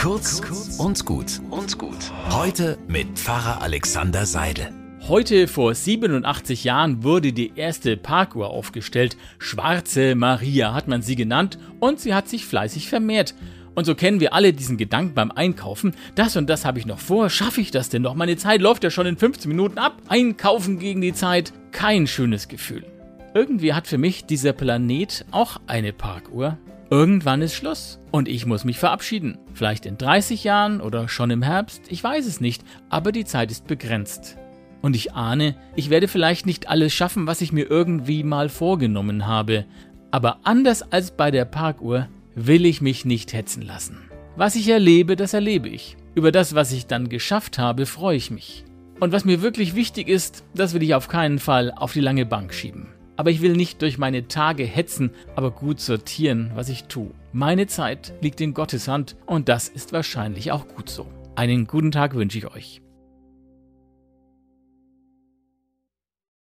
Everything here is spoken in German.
Kurz und gut und gut. Heute mit Pfarrer Alexander Seidel. Heute vor 87 Jahren wurde die erste Parkuhr aufgestellt. Schwarze Maria hat man sie genannt und sie hat sich fleißig vermehrt. Und so kennen wir alle diesen Gedanken beim Einkaufen. Das und das habe ich noch vor. Schaffe ich das denn noch? Meine Zeit läuft ja schon in 15 Minuten ab. Einkaufen gegen die Zeit. Kein schönes Gefühl. Irgendwie hat für mich dieser Planet auch eine Parkuhr. Irgendwann ist Schluss und ich muss mich verabschieden. Vielleicht in 30 Jahren oder schon im Herbst, ich weiß es nicht, aber die Zeit ist begrenzt. Und ich ahne, ich werde vielleicht nicht alles schaffen, was ich mir irgendwie mal vorgenommen habe. Aber anders als bei der Parkuhr will ich mich nicht hetzen lassen. Was ich erlebe, das erlebe ich. Über das, was ich dann geschafft habe, freue ich mich. Und was mir wirklich wichtig ist, das will ich auf keinen Fall auf die lange Bank schieben. Aber ich will nicht durch meine Tage hetzen, aber gut sortieren, was ich tue. Meine Zeit liegt in Gottes Hand und das ist wahrscheinlich auch gut so. Einen guten Tag wünsche ich euch.